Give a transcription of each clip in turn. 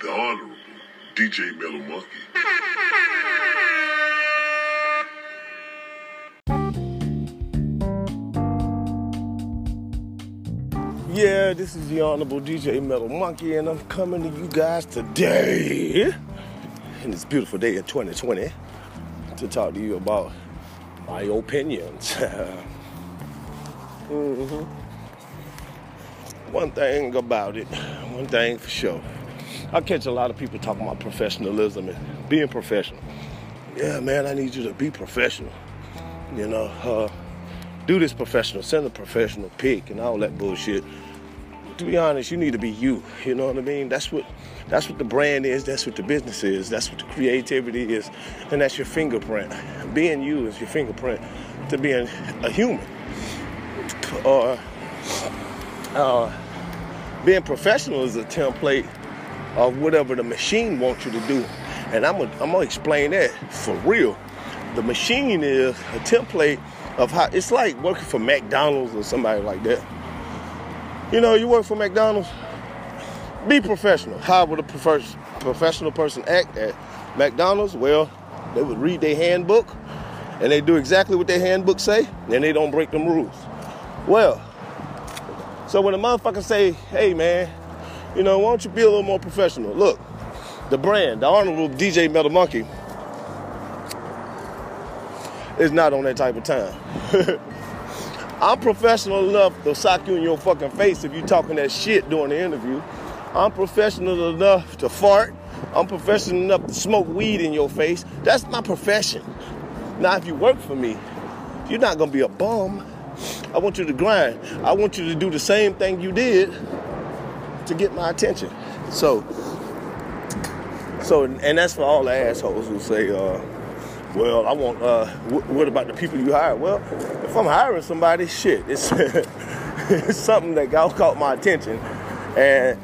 the Honorable DJ Mellow Monkey. Yeah, this is the Honorable DJ Metal Monkey, and I'm coming to you guys today, in this beautiful day of 2020, to talk to you about my opinions. mm-hmm. One thing about it, one thing for sure. I catch a lot of people talking about professionalism and being professional. Yeah, man, I need you to be professional. You know, uh, do this professional, send a professional pic and all that bullshit. To be honest, you need to be you. You know what I mean? That's what that's what the brand is, that's what the business is, that's what the creativity is, and that's your fingerprint. Being you is your fingerprint to being a human. Or uh, being professional is a template of whatever the machine wants you to do. And I'm gonna, I'm gonna explain that for real. The machine is a template of how it's like working for McDonald's or somebody like that. You know, you work for McDonald's, be professional. How would a professional person act at McDonald's? Well, they would read their handbook and they do exactly what their handbook say, and they don't break them rules. Well, so when a motherfucker say, hey man, you know, why don't you be a little more professional? Look, the brand, the honorable DJ Metal Monkey, is not on that type of time. I'm professional enough to sock you in your fucking face if you talking that shit during the interview. I'm professional enough to fart. I'm professional enough to smoke weed in your face. That's my profession. Now, if you work for me, you're not gonna be a bum. I want you to grind. I want you to do the same thing you did to get my attention. So, so, and that's for all the assholes who say, uh, well, I want, uh, what about the people you hire? Well, if I'm hiring somebody, shit, it's, it's something that got, caught my attention. And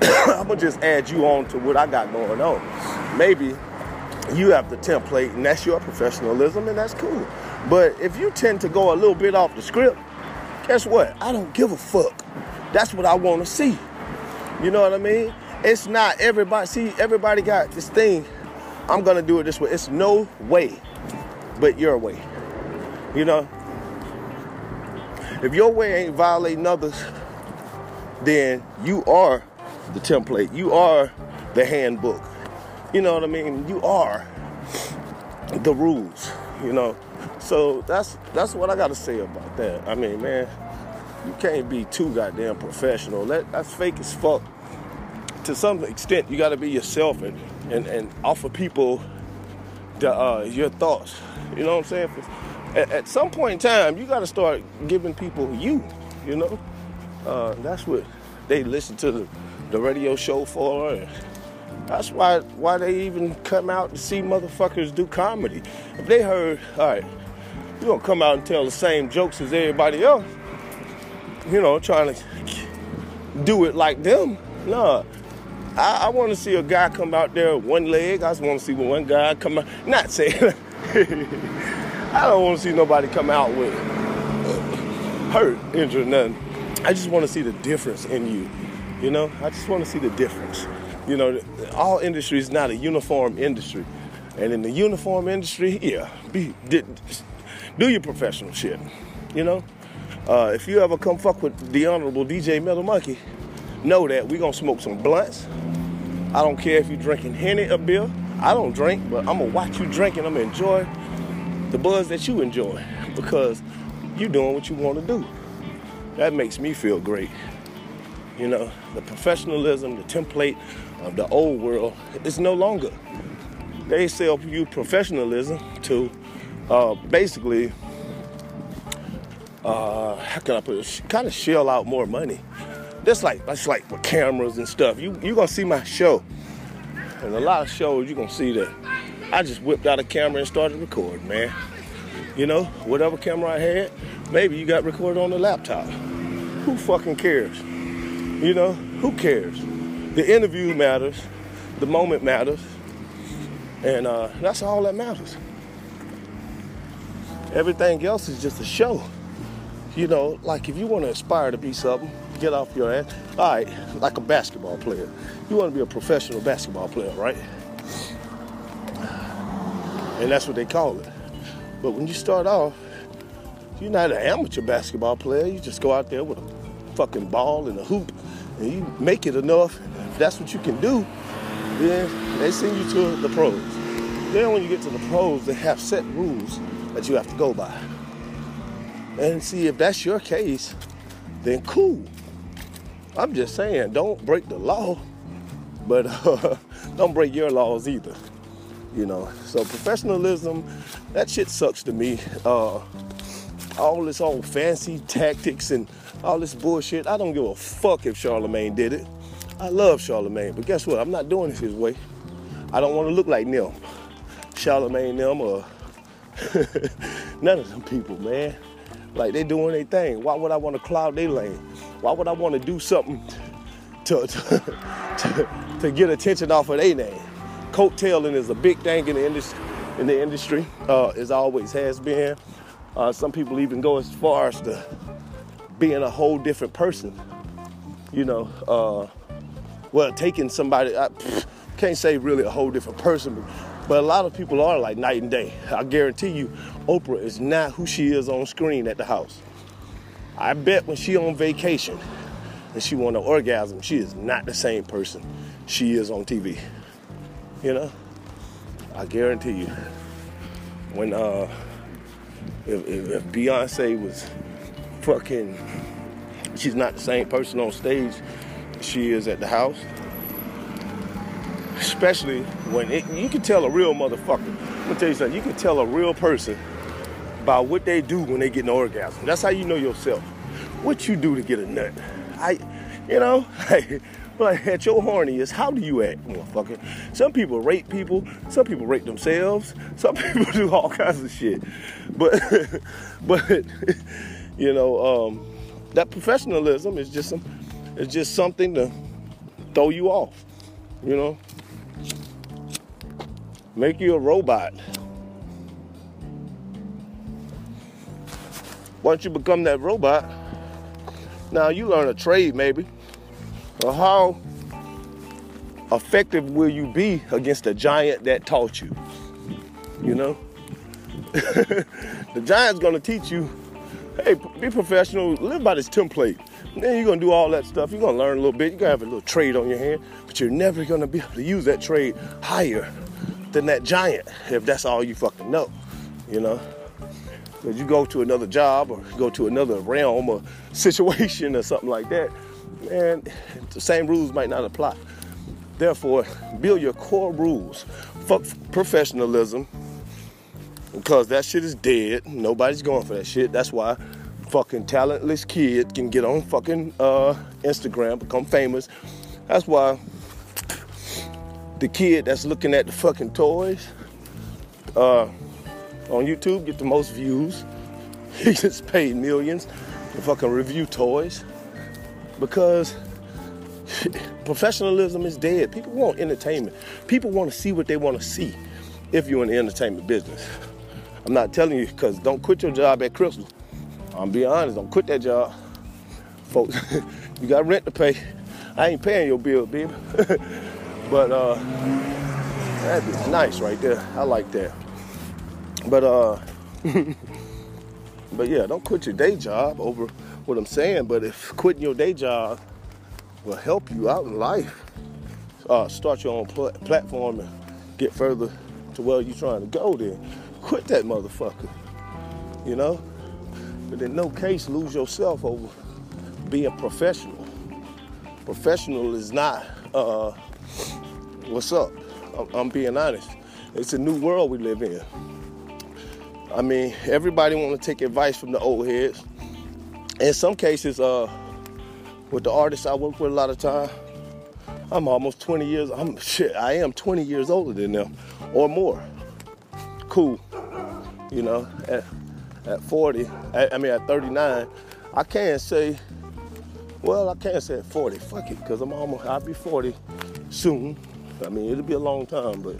I'm gonna just add you on to what I got going on. Maybe you have the template and that's your professionalism and that's cool. But if you tend to go a little bit off the script, guess what? I don't give a fuck. That's what I want to see. You know what I mean? It's not everybody. See, everybody got this thing. I'm gonna do it this way. It's no way, but your way. You know. If your way ain't violating others, then you are the template. You are the handbook. You know what I mean? You are the rules. You know. So that's that's what I got to say about that. I mean, man, you can't be too goddamn professional. That, that's fake as fuck. To some extent, you got to be yourself and, and, and offer people the, uh, your thoughts. You know what I'm saying? At, at some point in time, you got to start giving people you. You know, uh, that's what they listen to the, the radio show for. And that's why why they even come out to see motherfuckers do comedy. If they heard, all right, you gonna come out and tell the same jokes as everybody else you know, trying to do it like them. Nah. I, I want to see a guy come out there with one leg. I just want to see one guy come out. Not saying. I don't want to see nobody come out with hurt, injured, nothing. I just want to see the difference in you. You know, I just want to see the difference. You know, all industry is not a uniform industry. And in the uniform industry, yeah, be, do your professional shit. You know, uh, if you ever come fuck with the honorable DJ Metal Monkey, know that we gonna smoke some blunts. I don't care if you drinking Henny or beer. I don't drink, but I'm gonna watch you drinking. I'm gonna enjoy the buzz that you enjoy because you doing what you want to do. That makes me feel great. You know, the professionalism, the template of the old world is no longer. They sell you professionalism to uh, basically, uh, how can I put it, kind of shell out more money. That's like that's like with cameras and stuff. You you gonna see my show, and a lot of shows you gonna see that I just whipped out a camera and started recording, man. You know, whatever camera I had, maybe you got recorded on the laptop. Who fucking cares? You know, who cares? The interview matters, the moment matters, and uh, that's all that matters. Everything else is just a show. You know, like if you want to aspire to be something, get off your ass. All right, like a basketball player. You want to be a professional basketball player, right? And that's what they call it. But when you start off, you're not an amateur basketball player. You just go out there with a fucking ball and a hoop, and you make it enough. If that's what you can do, then they send you to the pros. Then when you get to the pros, they have set rules that you have to go by. And see if that's your case, then cool. I'm just saying, don't break the law, but uh, don't break your laws either. You know, so professionalism, that shit sucks to me. Uh, all this old fancy tactics and all this bullshit. I don't give a fuck if Charlamagne did it. I love Charlamagne, but guess what? I'm not doing it his way. I don't want to look like them. Charlamagne them or none of them people, man. Like they doing their thing. Why would I want to cloud their lane? Why would I want to do something to, to, to, to get attention off of their name? Coattailing is a big thing in the industry. In the industry, uh, as always has been. Uh, some people even go as far as to being a whole different person. You know, uh, well, taking somebody, I can't say really a whole different person, but a lot of people are like night and day. I guarantee you, Oprah is not who she is on screen at the house. I bet when she on vacation and she want an orgasm, she is not the same person she is on TV. You know, I guarantee you. When uh, if, if, if Beyonce was fucking, she's not the same person on stage she is at the house. Especially when it, you can tell a real motherfucker. I'm gonna tell you something. You can tell a real person by what they do when they get an orgasm. That's how you know yourself. What you do to get a nut. I, you know, like at your horniest, how do you act, motherfucker? Some people rape people. Some people rape themselves. Some people do all kinds of shit. But, but, you know, um, that professionalism is just some, it's just something to throw you off. You know, make you a robot. Once you become that robot, now you learn a trade maybe. Or how effective will you be against the giant that taught you? You know? the giant's gonna teach you, hey, be professional, live by this template. then you're gonna do all that stuff. You're gonna learn a little bit. You're gonna have a little trade on your hand, but you're never gonna be able to use that trade higher than that giant if that's all you fucking know. You know? Because you go to another job or go to another realm or situation or something like that, and the same rules might not apply. Therefore, build your core rules. Fuck professionalism, because that shit is dead. Nobody's going for that shit. That's why fucking talentless kid can get on fucking uh, Instagram, become famous. That's why the kid that's looking at the fucking toys uh, on YouTube get the most views. He just paid millions to fucking review toys because professionalism is dead. People want entertainment. People want to see what they want to see if you're in the entertainment business. I'm not telling you because don't quit your job at Crystal. I'm being honest, don't quit that job. Folks, you got rent to pay. I ain't paying your bill, baby. But uh that'd be nice right there. I like that. But uh but yeah, don't quit your day job over what I'm saying. But if quitting your day job will help you out in life, uh, start your own pl- platform and get further to where you're trying to go, then quit that motherfucker. You know? But in no case lose yourself over being professional. Professional is not uh, what's up. I'm, being honest. It's a new world we live in. I mean, everybody want to take advice from the old heads. In some cases, uh, with the artists I work with a lot of time, I'm almost 20 years. I'm shit. I am 20 years older than them, or more. Cool, you know. At, at 40, I mean at 39, I can't say. Well, I can't say at 40. Fuck it, because I'm almost. I'll be 40 soon. I mean, it'll be a long time, but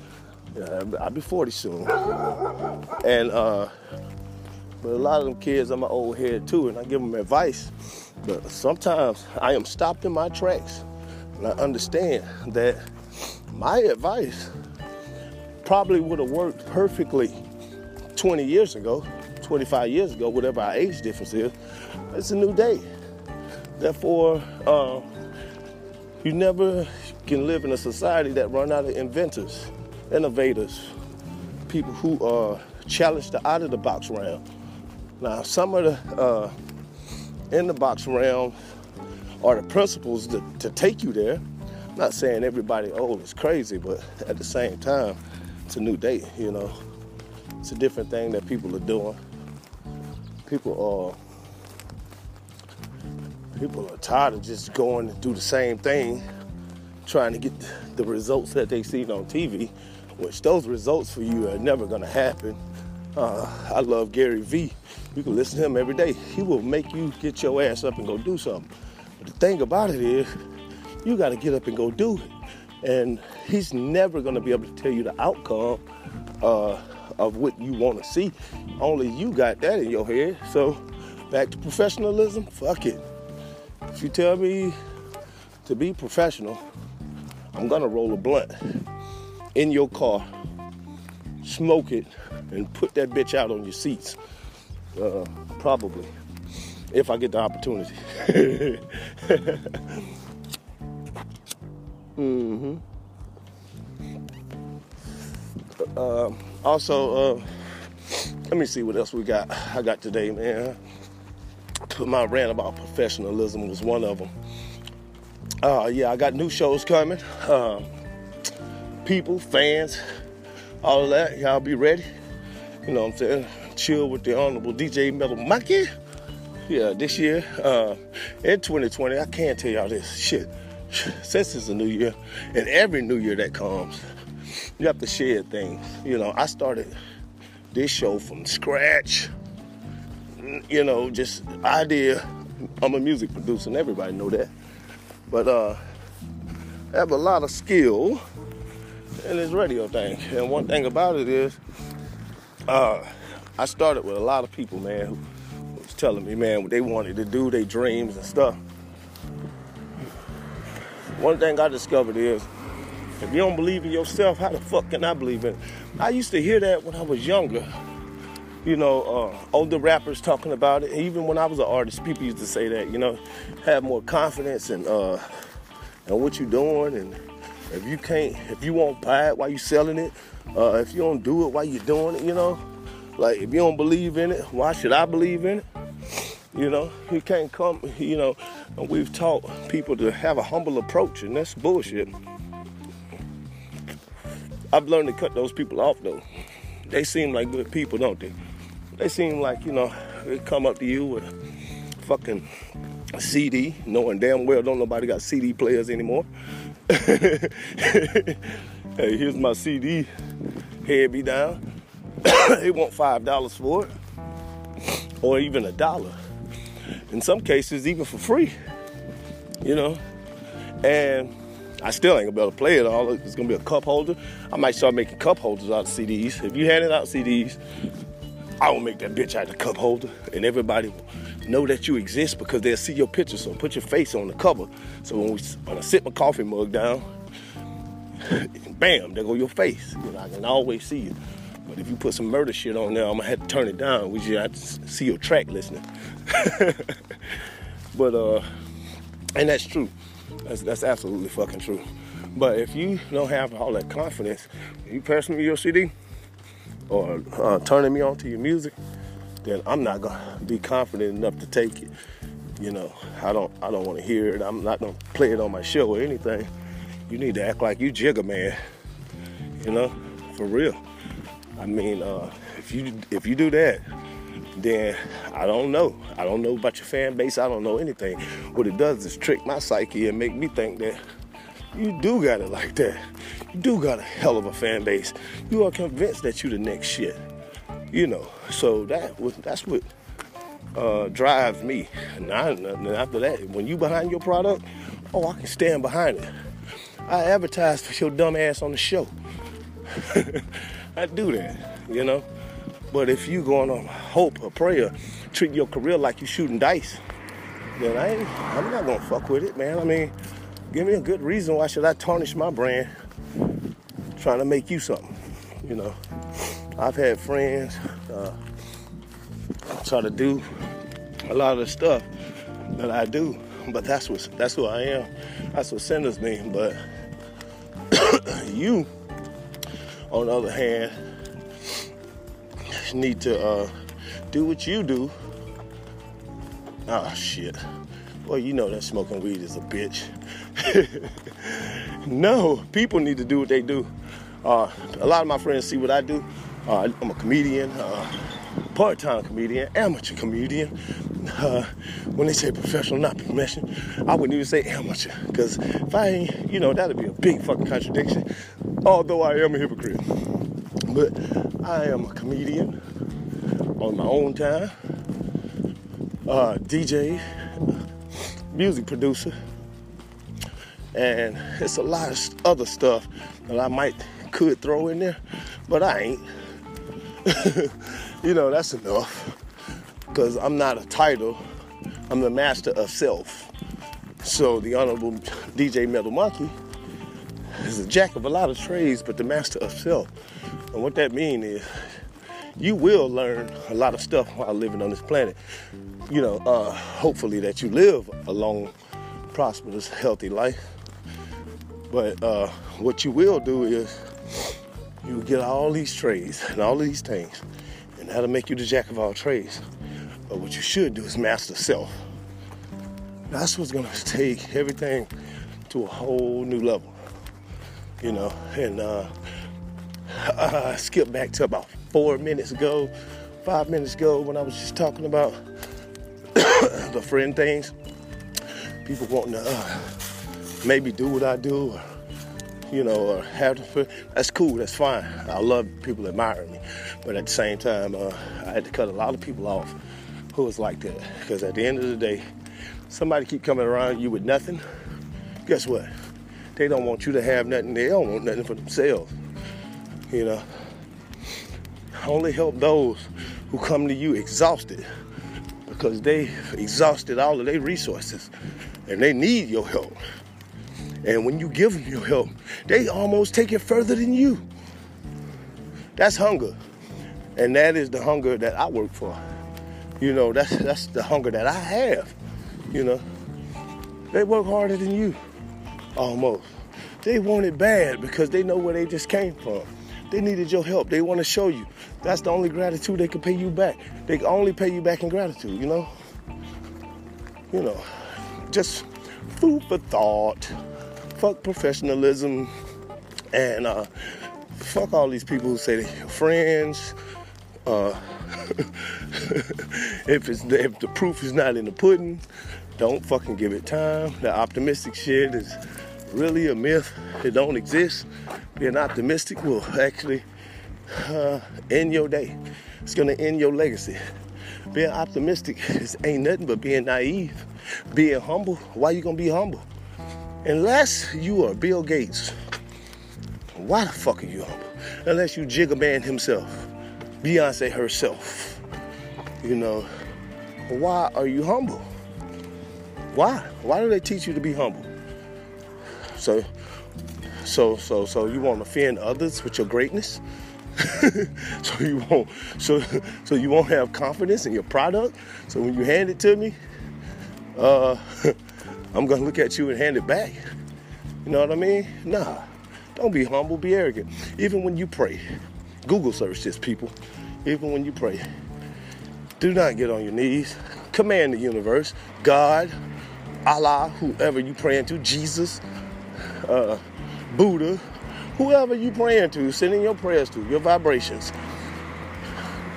I'll be 40 soon. And uh, but a lot of them kids, I'm an old head too, and I give them advice. But sometimes I am stopped in my tracks, and I understand that my advice probably would have worked perfectly 20 years ago, 25 years ago, whatever our age difference is. It's a new day. Therefore, uh, you never can live in a society that run out of inventors, innovators, people who uh, challenge the out of the box realm. Now, some of the uh, in the box realm are the principles to, to take you there. I'm not saying everybody old is crazy, but at the same time, it's a new day, you know. It's a different thing that people are doing. People are people are tired of just going to do the same thing, trying to get the results that they see on TV, which those results for you are never gonna happen. Uh, I love Gary Vee. You can listen to him every day. He will make you get your ass up and go do something. But the thing about it is, you got to get up and go do it. And he's never going to be able to tell you the outcome uh, of what you want to see. Only you got that in your head. So back to professionalism, fuck it. If you tell me to be professional, I'm to roll a blunt in your car, smoke it, and put that bitch out on your seats. Uh, probably, if I get the opportunity. mm-hmm. Uh, also, uh, let me see what else we got. I got today, man. My rant about professionalism was one of them. Uh, yeah, I got new shows coming. Uh, people, fans, all of that. Y'all be ready. You know what I'm saying? Chill with the Honorable DJ Mellow Mikey. Yeah, this year, uh, in 2020, I can't tell y'all this shit. Since it's a new year, and every new year that comes, you have to share things. You know, I started this show from scratch. You know, just idea. I'm a music producer, and everybody know that. But uh, I have a lot of skill in this radio thing. And one thing about it is, uh, I started with a lot of people, man, who was telling me, man, what they wanted to do, their dreams and stuff. One thing I discovered is, if you don't believe in yourself, how the fuck can I believe in it? I used to hear that when I was younger. You know, uh, older rappers talking about it. Even when I was an artist, people used to say that. You know, have more confidence in uh, in what you're doing, and if you can't, if you won't buy it while you selling it, uh, if you don't do it while you're doing it, you know, like if you don't believe in it, why should I believe in it? You know, you can't come, you know, and we've taught people to have a humble approach, and that's bullshit. I've learned to cut those people off though. They seem like good people, don't they? They seem like, you know, they come up to you with a fucking CD, knowing damn well don't nobody got CD players anymore. hey, here's my CD. Head me down. they want five dollars for it, or even a dollar. In some cases, even for free. You know, and I still ain't gonna be able to play it all. It's gonna be a cup holder. I might start making cup holders out of CDs. If you handing out CDs, I will make that bitch out the cup holder, and everybody will know that you exist because they'll see your picture. So put your face on the cover. So when, we, when I sit my coffee mug down, bam, there go your face. You know, I can always see you. But if you put some murder shit on there, I'm gonna have to turn it down. We just have to see your track listening. but uh, and that's true. That's that's absolutely fucking true. But if you don't have all that confidence, you passing me your CD or uh, turning me on to your music, then I'm not gonna be confident enough to take it. You know, I don't I don't want to hear it. I'm not gonna play it on my show or anything. You need to act like you Jigga man. You know, for real. I mean, uh, if you if you do that, then I don't know. I don't know about your fan base. I don't know anything. What it does is trick my psyche and make me think that you do got it like that. You do got a hell of a fan base. You are convinced that you the next shit. You know. So that was that's what uh, drives me. And, I, after that, when you behind your product, oh, I can stand behind it. I advertise for your dumb ass on the show. I do that, you know. But if you going on hope or prayer, treat your career like you shooting dice, then I ain't, I'm not gonna fuck with it, man. I mean, give me a good reason why should I tarnish my brand trying to make you something, you know. I've had friends uh, try to do a lot of the stuff that I do, but that's what that's who I am. That's what centers me. But you, on the other hand, need to uh, do what you do. Oh shit. Well, you know that smoking weed is a bitch. no, people need to do what they do. Uh, a lot of my friends see what I do. Uh, I'm a comedian, uh, part-time comedian, amateur comedian. Uh, when they say professional, not professional, I wouldn't even say amateur, because if I ain't, you know, that'd be a big fucking contradiction. Although I am a hypocrite, but I am a comedian on my own time, uh, DJ, music producer, and it's a lot of other stuff that I might could throw in there, but I ain't. you know, that's enough. Because I'm not a title, I'm the master of self. So the Honorable DJ Metal Monkey is a jack of a lot of trades, but the master of self. And what that means is you will learn a lot of stuff while living on this planet. You know, uh, hopefully that you live a long, prosperous, healthy life. But uh, what you will do is you get all these trades and all these things, and that'll make you the jack of all trades. But what you should do is master self. That's what's gonna take everything to a whole new level. You know, and uh, I skip back to about four minutes ago, five minutes ago, when I was just talking about the friend things. People wanting to uh, maybe do what I do, or you know, or have to. That's cool. That's fine. I love people admiring me, but at the same time, uh, I had to cut a lot of people off who was like that. Because at the end of the day, somebody keep coming around you with nothing. Guess what? They don't want you to have nothing. They don't want nothing for themselves. You know, only help those who come to you exhausted because they exhausted all of their resources and they need your help. And when you give them your help, they almost take it further than you. That's hunger. And that is the hunger that I work for. You know, that's that's the hunger that I have. You know. They work harder than you. Almost. They want it bad because they know where they just came from. They needed your help. They want to show you. That's the only gratitude they can pay you back. They can only pay you back in gratitude, you know? You know, just food for thought. Fuck professionalism. And uh, fuck all these people who say they're friends. Uh, if it's if the proof is not in the pudding, don't fucking give it time. The optimistic shit is really a myth. It don't exist being optimistic will actually uh, end your day. It's gonna end your legacy. Being optimistic is, ain't nothing but being naive, being humble. Why you gonna be humble? Unless you are Bill Gates, why the fuck are you humble? Unless you Jigga Man himself, Beyonce herself, you know, why are you humble? Why? Why do they teach you to be humble? So, so, so, so you want to offend others with your greatness? so you won't, so, so you won't have confidence in your product. So when you hand it to me, uh, I'm gonna look at you and hand it back. You know what I mean? Nah. Don't be humble, be arrogant. Even when you pray, Google search this, people. Even when you pray, do not get on your knees. Command the universe, God, Allah, whoever you praying to, Jesus, uh, Buddha, whoever you praying to, sending your prayers to, your vibrations.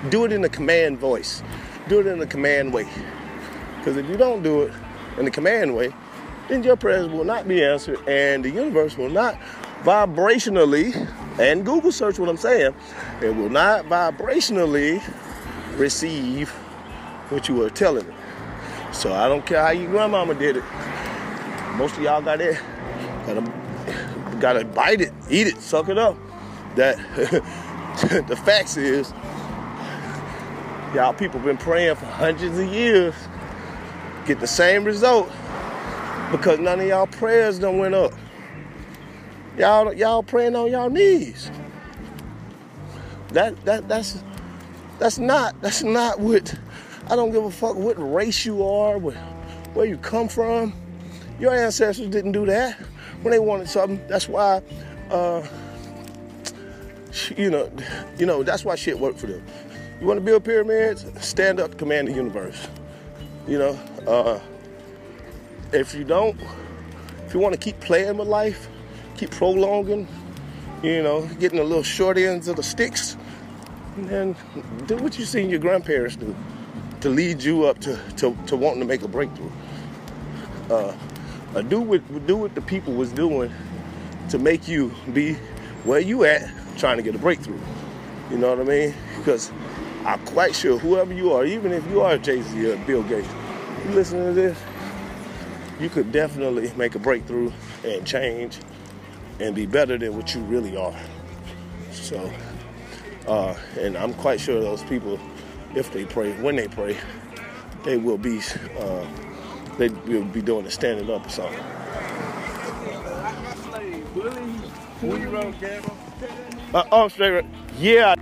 Do it in a command voice. Do it in a command way. Because if you don't do it in the command way, then your prayers will not be answered and the universe will not vibrationally, and Google search what I'm saying, it will not vibrationally receive what you were telling it. So I don't care how your grandmama did it. Most of y'all got it, gotta, gotta bite it, eat it, suck it up. That the facts is, y'all people been praying for hundreds of years, get the same result because none of y'all prayers don't went up. Y'all y'all praying on y'all knees. That that that's that's not that's not what I don't give a fuck what race you are, what, where you come from. Your ancestors didn't do that when they wanted something. That's why uh, you know, you know, that's why shit worked for them. You want to build pyramids? Stand up, command the universe. You know, uh, if you don't, if you want to keep playing with life, keep prolonging, you know, getting the little short ends of the sticks, then do what you seen your grandparents do to lead you up to, to, to wanting to make a breakthrough. Uh, uh, do what do what the people was doing to make you be where you at trying to get a breakthrough. You know what I mean? Because I'm quite sure whoever you are, even if you are Jay-Z or Bill Gates, you listen to this, you could definitely make a breakthrough and change and be better than what you really are. So, uh, and I'm quite sure those people, if they pray, when they pray, they will be, uh, they will be doing a standing up or something. Uh, oh, straight. Yeah.